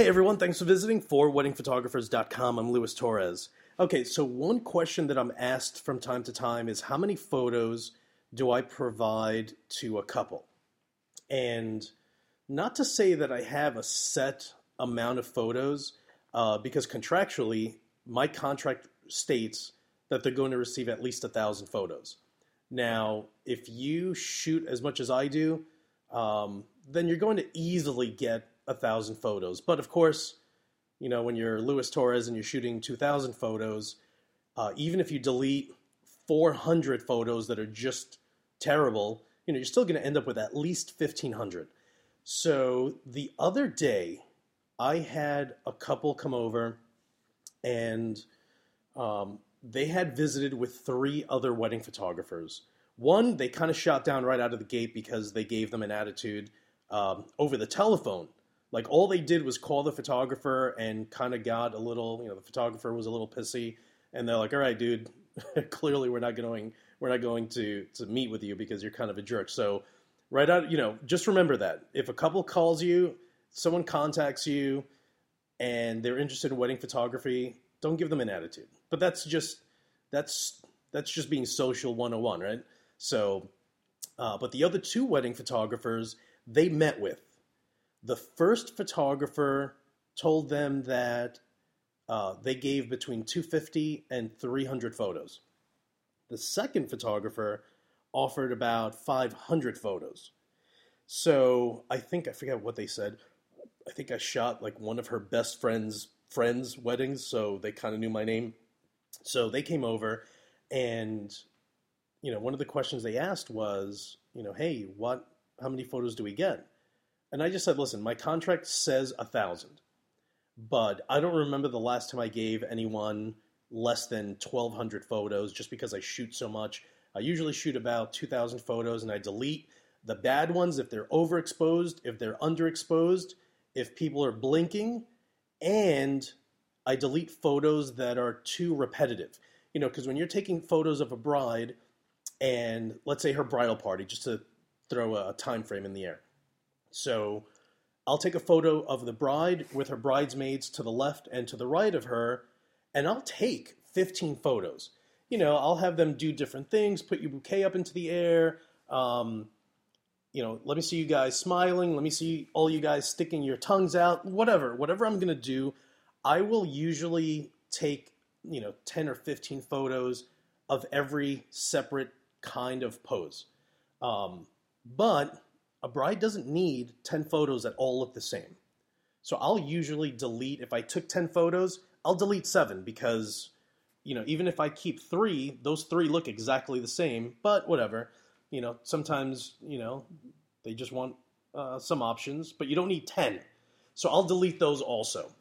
Hey everyone, thanks for visiting for weddingphotographers.com. I'm Luis Torres. Okay, so one question that I'm asked from time to time is how many photos do I provide to a couple? And not to say that I have a set amount of photos, uh, because contractually, my contract states that they're going to receive at least a thousand photos. Now, if you shoot as much as I do, um, then you're going to easily get a thousand photos. But of course, you know, when you're Luis Torres and you're shooting 2,000 photos, uh, even if you delete 400 photos that are just terrible, you know, you're still going to end up with at least 1,500. So the other day, I had a couple come over and um, they had visited with three other wedding photographers. One, they kind of shot down right out of the gate because they gave them an attitude um, over the telephone. Like all they did was call the photographer and kind of got a little, you know, the photographer was a little pissy, and they're like, "All right, dude, clearly we're not going, we're not going to to meet with you because you're kind of a jerk." So, right out, you know, just remember that if a couple calls you, someone contacts you, and they're interested in wedding photography, don't give them an attitude. But that's just that's that's just being social 101, right? So, uh, but the other two wedding photographers they met with the first photographer told them that uh, they gave between 250 and 300 photos. The second photographer offered about 500 photos. So I think I forget what they said. I think I shot like one of her best friends' friends' weddings, so they kind of knew my name. So they came over, and you know, one of the questions they asked was, you know, hey, what? How many photos do we get? And I just said, listen, my contract says a thousand, but I don't remember the last time I gave anyone less than 1,200 photos just because I shoot so much. I usually shoot about 2,000 photos and I delete the bad ones if they're overexposed, if they're underexposed, if people are blinking, and I delete photos that are too repetitive. You know, because when you're taking photos of a bride and let's say her bridal party, just to throw a time frame in the air so I'll take a photo of the bride with her bridesmaids to the left and to the right of her, and I'll take 15 photos. You know, I'll have them do different things, put your bouquet up into the air. Um, you know, let me see you guys smiling. Let me see all you guys sticking your tongues out. Whatever, whatever I'm going to do, I will usually take, you know, 10 or 15 photos of every separate kind of pose. Um, but a bride doesn't need 10 photos that all look the same. So I'll usually delete, if I took 10 photos, I'll delete seven because, you know, even if I keep three, those three look exactly the same, but whatever. You know, sometimes, you know, they just want uh, some options, but you don't need 10. So I'll delete those also.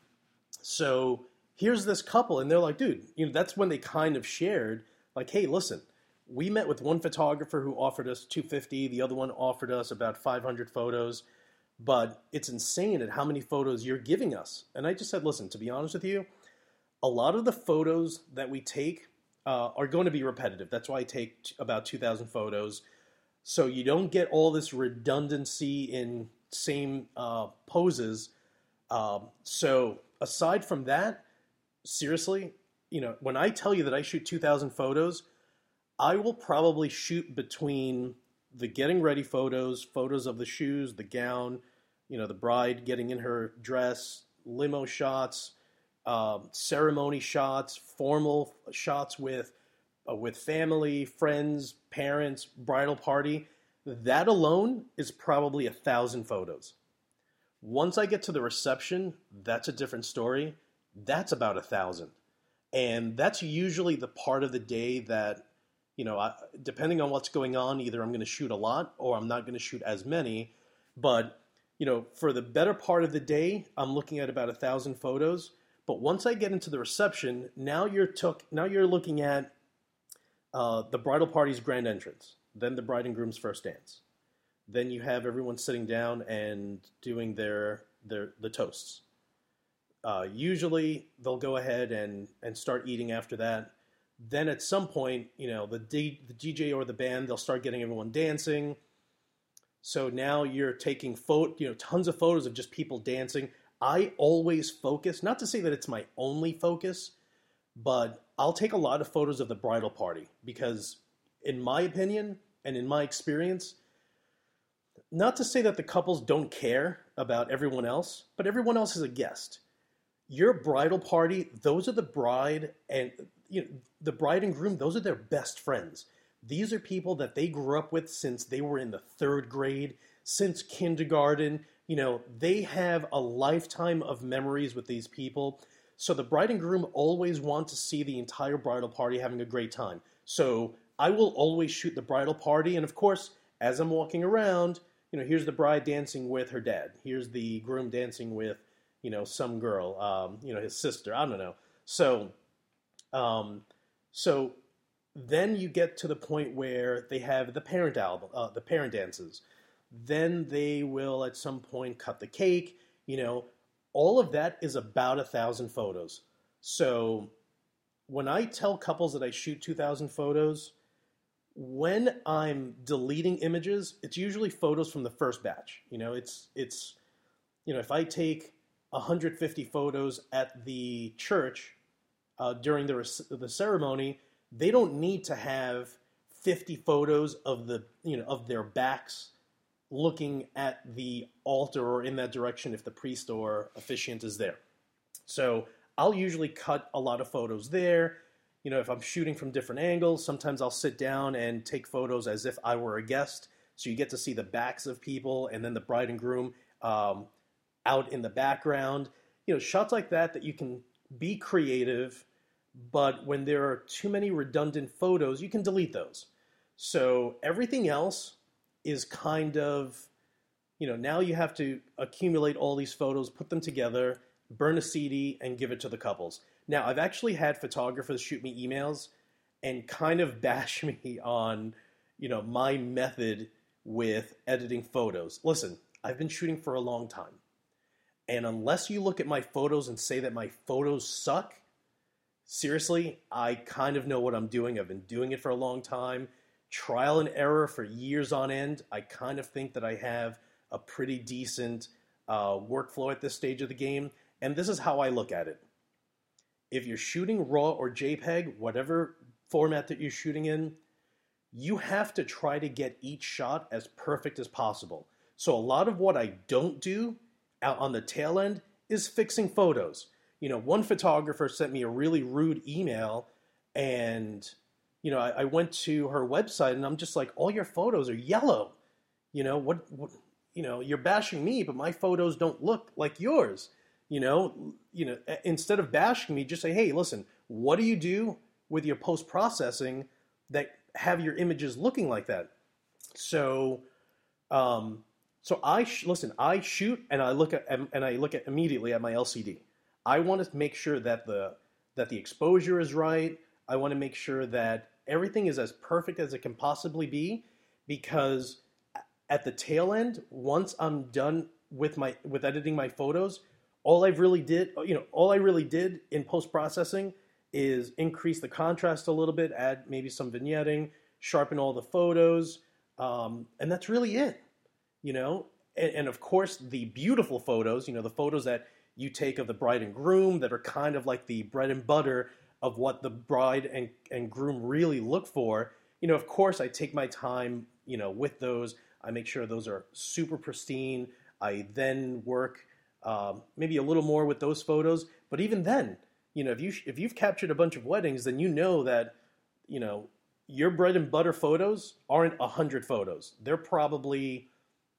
So here's this couple, and they're like, dude, you know, that's when they kind of shared, like, hey, listen, we met with one photographer who offered us 250 the other one offered us about 500 photos. But it's insane at how many photos you're giving us. And i just said listen to be honest with you a lot of the photos that we take uh, are going to be repetitive. That's why i take t- about 2000 photos. So you don't get all this redundancy in same uh, poses. Um, so aside from that seriously you know when i tell you that i shoot 2000 photos I will probably shoot between the getting ready photos, photos of the shoes, the gown, you know, the bride getting in her dress, limo shots, uh, ceremony shots, formal shots with uh, with family, friends, parents, bridal party. That alone is probably a thousand photos. Once I get to the reception, that's a different story. That's about a thousand. And that's usually the part of the day that you know, I, depending on what's going on, either I'm going to shoot a lot or I'm not going to shoot as many. But you know, for the better part of the day, I'm looking at about a thousand photos. But once I get into the reception, now you're took now you're looking at uh, the bridal party's grand entrance, then the bride and groom's first dance, then you have everyone sitting down and doing their their the toasts. Uh, usually, they'll go ahead and and start eating after that then at some point, you know, the, D, the DJ or the band, they'll start getting everyone dancing. So now you're taking photo, you know, tons of photos of just people dancing. I always focus, not to say that it's my only focus, but I'll take a lot of photos of the bridal party because, in my opinion and in my experience, not to say that the couples don't care about everyone else, but everyone else is a guest. Your bridal party, those are the bride and you know, the bride and groom, those are their best friends. These are people that they grew up with since they were in the third grade, since kindergarten. You know, they have a lifetime of memories with these people. So the bride and groom always want to see the entire bridal party having a great time. So I will always shoot the bridal party. And of course, as I'm walking around, you know, here's the bride dancing with her dad. Here's the groom dancing with, you know, some girl, um, you know, his sister. I don't know. So, um, so then you get to the point where they have the parent album, uh, the parent dances. Then they will at some point cut the cake. You know, all of that is about a thousand photos. So when I tell couples that I shoot 2,000 photos, when I'm deleting images, it's usually photos from the first batch. You know, it's it's you know if I take 150 photos at the church uh, during the the ceremony, they don't need to have 50 photos of the you know of their backs looking at the altar or in that direction if the priest or officiant is there. So I'll usually cut a lot of photos there you know, if I'm shooting from different angles, sometimes I'll sit down and take photos as if I were a guest. So you get to see the backs of people and then the bride and groom um, out in the background. You know, shots like that that you can be creative, but when there are too many redundant photos, you can delete those. So everything else is kind of, you know, now you have to accumulate all these photos, put them together, burn a CD, and give it to the couples. Now, I've actually had photographers shoot me emails and kind of bash me on, you know, my method with editing photos. Listen, I've been shooting for a long time. And unless you look at my photos and say that my photos suck, seriously, I kind of know what I'm doing. I've been doing it for a long time, trial and error for years on end. I kind of think that I have a pretty decent uh, workflow at this stage of the game. And this is how I look at it if you're shooting RAW or JPEG, whatever format that you're shooting in, you have to try to get each shot as perfect as possible. So a lot of what I don't do out on the tail end is fixing photos. You know, one photographer sent me a really rude email and you know, I, I went to her website and I'm just like, all your photos are yellow. You know, what, what you know, you're bashing me, but my photos don't look like yours. You know, you know, instead of bashing me, just say, "Hey, listen, what do you do with your post processing that have your images looking like that?" So, um, so I sh- listen. I shoot and I look at and I look at immediately at my LCD. I want to make sure that the that the exposure is right. I want to make sure that everything is as perfect as it can possibly be because at the tail end, once I'm done with my with editing my photos, all I've really did, you know, all I really did in post processing is increase the contrast a little bit, add maybe some vignetting, sharpen all the photos, um, and that's really it. You know, and, and of course the beautiful photos, you know, the photos that you take of the bride and groom that are kind of like the bread and butter of what the bride and, and groom really look for. You know, of course, I take my time, you know, with those. I make sure those are super pristine. I then work um, maybe a little more with those photos. But even then, you know, if you if you've captured a bunch of weddings, then you know that you know your bread and butter photos aren't 100 photos. They're probably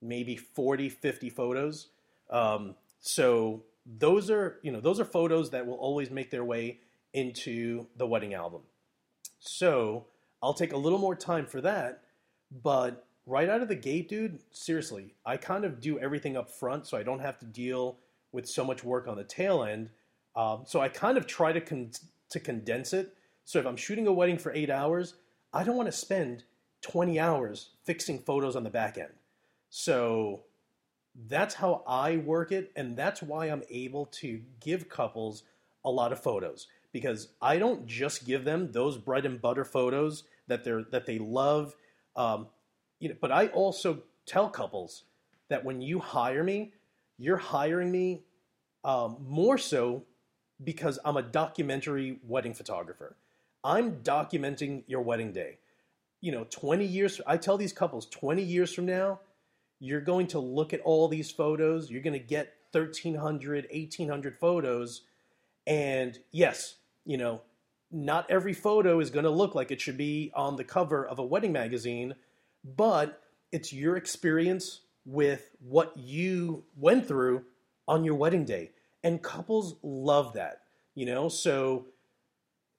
maybe 40, 50 photos. Um, so those are, you know, those are photos that will always make their way into the wedding album. So I'll take a little more time for that, but right out of the gate, dude, seriously, I kind of do everything up front so I don't have to deal with so much work on the tail end. Um, so I kind of try to con- to condense it. So if I'm shooting a wedding for eight hours, I don't want to spend 20 hours fixing photos on the back end. So that's how I work it, and that's why I'm able to give couples a lot of photos because I don't just give them those bread and butter photos that they're that they love. Um, you know, but I also tell couples that when you hire me, you're hiring me um, more so because I'm a documentary wedding photographer. I'm documenting your wedding day. You know, 20 years, I tell these couples 20 years from now, you're going to look at all these photos, you're going to get 1,300, 1,800 photos. And yes, you know, not every photo is going to look like it should be on the cover of a wedding magazine, but it's your experience with what you went through on your wedding day. And couples love that, you know? So,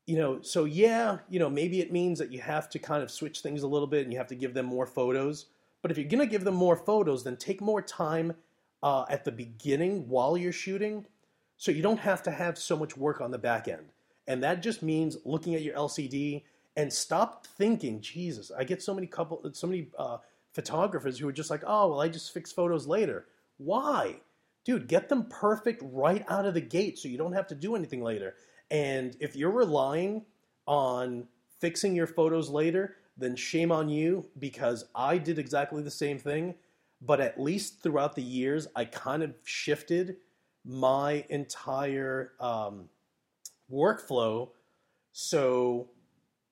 you know, so yeah, you know, maybe it means that you have to kind of switch things a little bit and you have to give them more photos. But if you're going to give them more photos, then take more time uh, at the beginning while you're shooting so you don't have to have so much work on the back end. And that just means looking at your LCD and stop thinking, Jesus, I get so many couple, so many uh, photographers who are just like, oh, well, I just fix photos later. Why? Dude, get them perfect right out of the gate so you don't have to do anything later. And if you're relying on fixing your photos later, then shame on you because I did exactly the same thing. But at least throughout the years, I kind of shifted my entire um, workflow. So,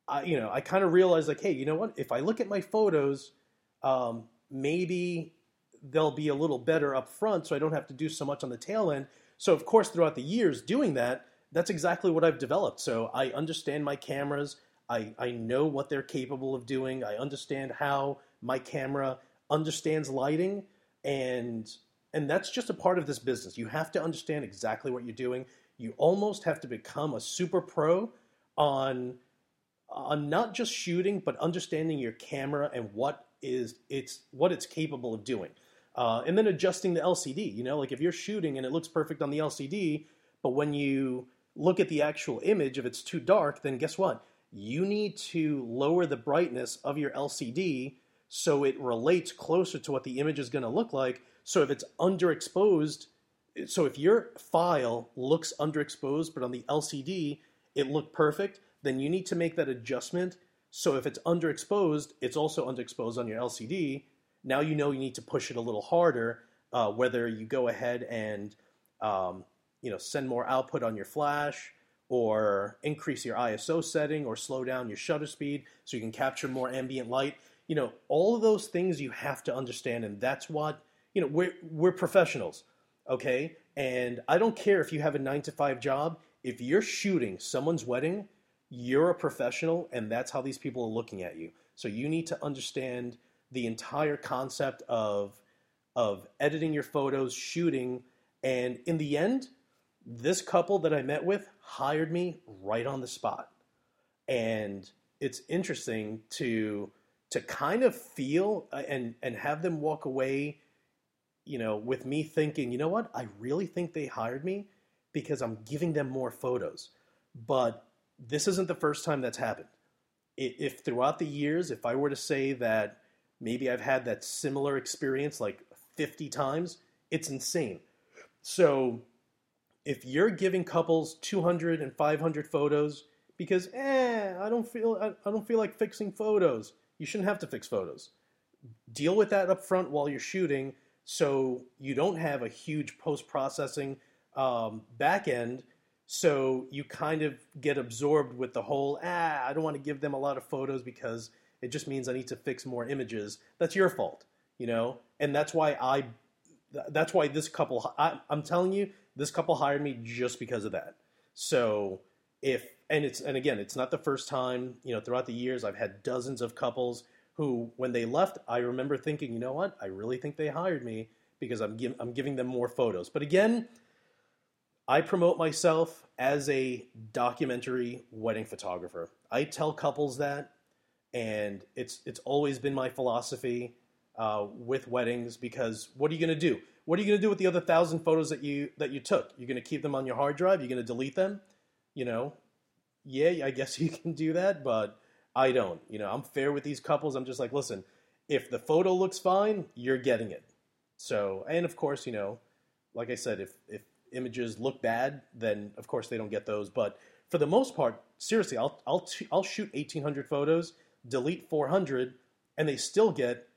I, you know, I kind of realized like, hey, you know what? If I look at my photos, um, maybe they'll be a little better up front, so I don't have to do so much on the tail end. So, of course, throughout the years doing that, that's exactly what I've developed. So I understand my cameras. I, I know what they're capable of doing. I understand how my camera understands lighting and and that's just a part of this business. You have to understand exactly what you're doing. You almost have to become a super pro on on not just shooting, but understanding your camera and what is it's what it's capable of doing. Uh, and then adjusting the LCD. You know, like if you're shooting and it looks perfect on the LCD, but when you look at the actual image, if it's too dark, then guess what? You need to lower the brightness of your LCD so it relates closer to what the image is going to look like. So if it's underexposed, so if your file looks underexposed, but on the LCD it looked perfect, then you need to make that adjustment. So if it's underexposed, it's also underexposed on your LCD. Now you know you need to push it a little harder. Uh, whether you go ahead and um, you know send more output on your flash, or increase your ISO setting, or slow down your shutter speed so you can capture more ambient light. You know all of those things you have to understand, and that's what you know we're we're professionals, okay? And I don't care if you have a nine to five job. If you're shooting someone's wedding, you're a professional, and that's how these people are looking at you. So you need to understand the entire concept of of editing your photos, shooting, and in the end, this couple that I met with hired me right on the spot. And it's interesting to to kind of feel uh, and and have them walk away you know, with me thinking, you know what, I really think they hired me because I'm giving them more photos. But this isn't the first time that's happened. If throughout the years, if I were to say that maybe I've had that similar experience like 50 times, it's insane. So if you're giving couples 200 and 500 photos because eh, I don't feel I, I don't feel like fixing photos, you shouldn't have to fix photos. Deal with that up front while you're shooting so you don't have a huge post processing um, back end. So you kind of get absorbed with the whole, ah, I don't want to give them a lot of photos because it just means I need to fix more images. That's your fault, you know? And that's why I, that's why this couple, I, I'm telling you, this couple hired me just because of that. So if, and it's, and again, it's not the first time, you know, throughout the years, I've had dozens of couples who, when they left, I remember thinking, you know what? I really think they hired me because I'm, give, I'm giving them more photos. But again, I promote myself as a documentary wedding photographer. I tell couples that, and it's it's always been my philosophy uh, with weddings because what are you going to do? What are you going to do with the other thousand photos that you that you took? You're going to keep them on your hard drive? You're going to delete them? You know, yeah, I guess you can do that, but I don't. You know, I'm fair with these couples. I'm just like, listen, if the photo looks fine, you're getting it. So, and of course, you know, like I said, if if images look bad, then of course they don't get those. But for the most part, seriously, I'll I'll I'll shoot 1800 photos, delete 400, and they still get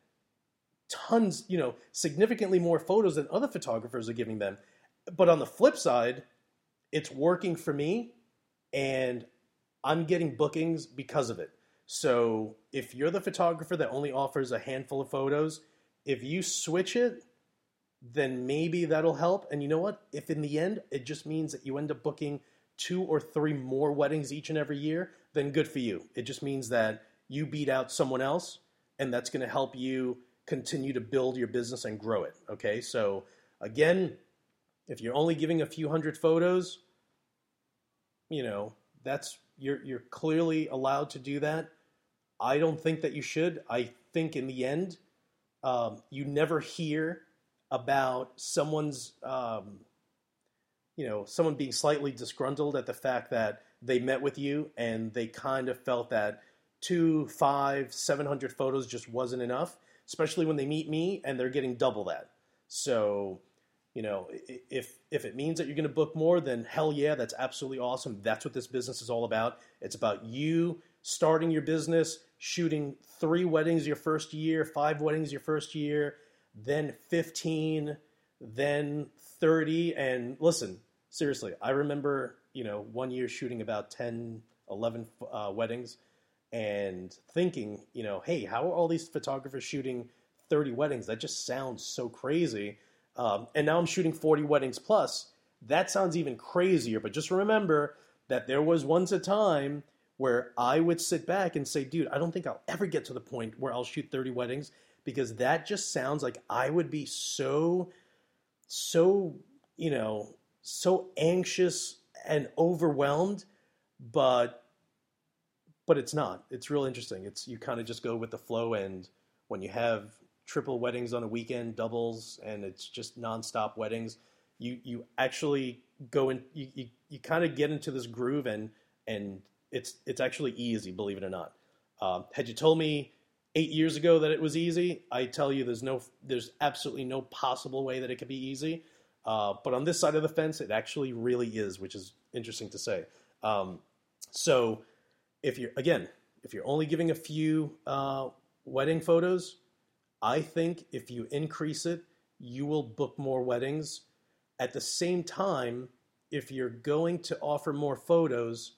tons, you know, significantly more photos than other photographers are giving them. but on the flip side, it's working for me, and I'm getting bookings because of it. So if you're the photographer that only offers a handful of photos, if you switch it, then maybe that'll help. And you know what? If in the end it just means that you end up booking two or three more weddings each and every year, then good for you. It just means that you beat out someone else, and that's going to help you continue to build your business and grow it. Okay, so again, if you're only giving a few hundred photos, you know that's you're you're clearly allowed to do that. I don't think that you should. I think in the end, um, you never hear about someone's um, you know someone being slightly disgruntled at the fact that they met with you and they kind of felt that two, five, seven hundred photos just wasn't enough, especially when they meet me and they're getting double that. So, you know, if if it means that you're going to book more, then hell yeah, that's absolutely awesome. That's what this business is all about. It's about you starting your business, shooting three weddings your first year, five weddings your first year, then 15, then 30. And listen, seriously, I remember, you know, one year shooting about 10, 11 uh, weddings and thinking, you know, hey, how are all these photographers shooting 30 weddings? That just sounds so crazy. Um, and now I'm shooting 40 weddings plus. That sounds even crazier. But just remember that there was once a time where I would sit back and say, dude, I don't think I'll ever get to the point where I'll shoot 30 weddings because that just sounds like I would be so, so, you know, so anxious and overwhelmed. But but it's not. It's real interesting. It's you kind of just go with the flow, and when you have triple weddings on a weekend, doubles, and it's just nonstop weddings, you you actually go in. You you, you kind of get into this groove, and and it's it's actually easy, believe it or not. Um, had you told me eight years ago that it was easy, I tell you there's no there's absolutely no possible way that it could be easy. Uh, but on this side of the fence, it actually really is, which is interesting to say. Um, so if you're again, if you're only giving a few uh, wedding photos, I think if you increase it, you will book more weddings. At the same time, if you're going to offer more photos,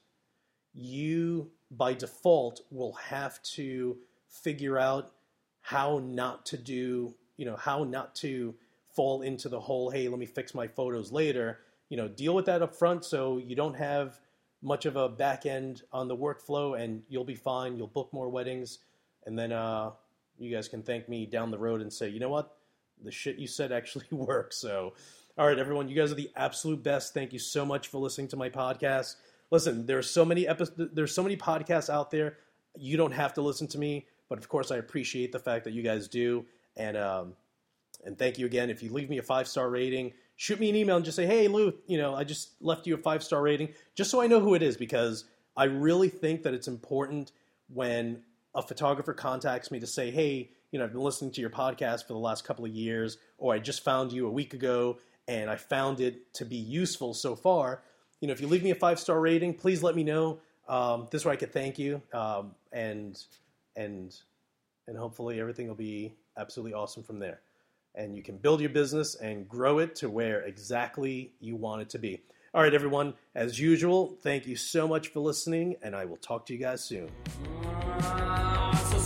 you by default will have to figure out how not to do, you know, how not to fall into the whole, hey, let me fix my photos later. You know, deal with that up front so you don't have much of a back end on the workflow, and you'll be fine. You'll book more weddings, and then uh, you guys can thank me down the road and say, you know what, the shit you said actually works. So, all right, everyone, you guys are the absolute best. Thank you so much for listening to my podcast. Listen, there's so many episodes, there's so many podcasts out there. You don't have to listen to me, but of course, I appreciate the fact that you guys do, and um, and thank you again. If you leave me a five star rating shoot me an email and just say, hey, Lou, you know, I just left you a five star rating, just so I know who it is, because I really think that it's important when a photographer contacts me to say, hey, you know, I've been listening to your podcast for the last couple of years, or I just found you a week ago and I found it to be useful so far. You know, if you leave me a five star rating, please let me know. Um, this way I could thank you, um, and and and hopefully everything will be absolutely awesome from there and you can build your business and grow it to where exactly you want it to be. All right, everyone, as usual, thank you so much for listening, and I will talk to you guys soon. So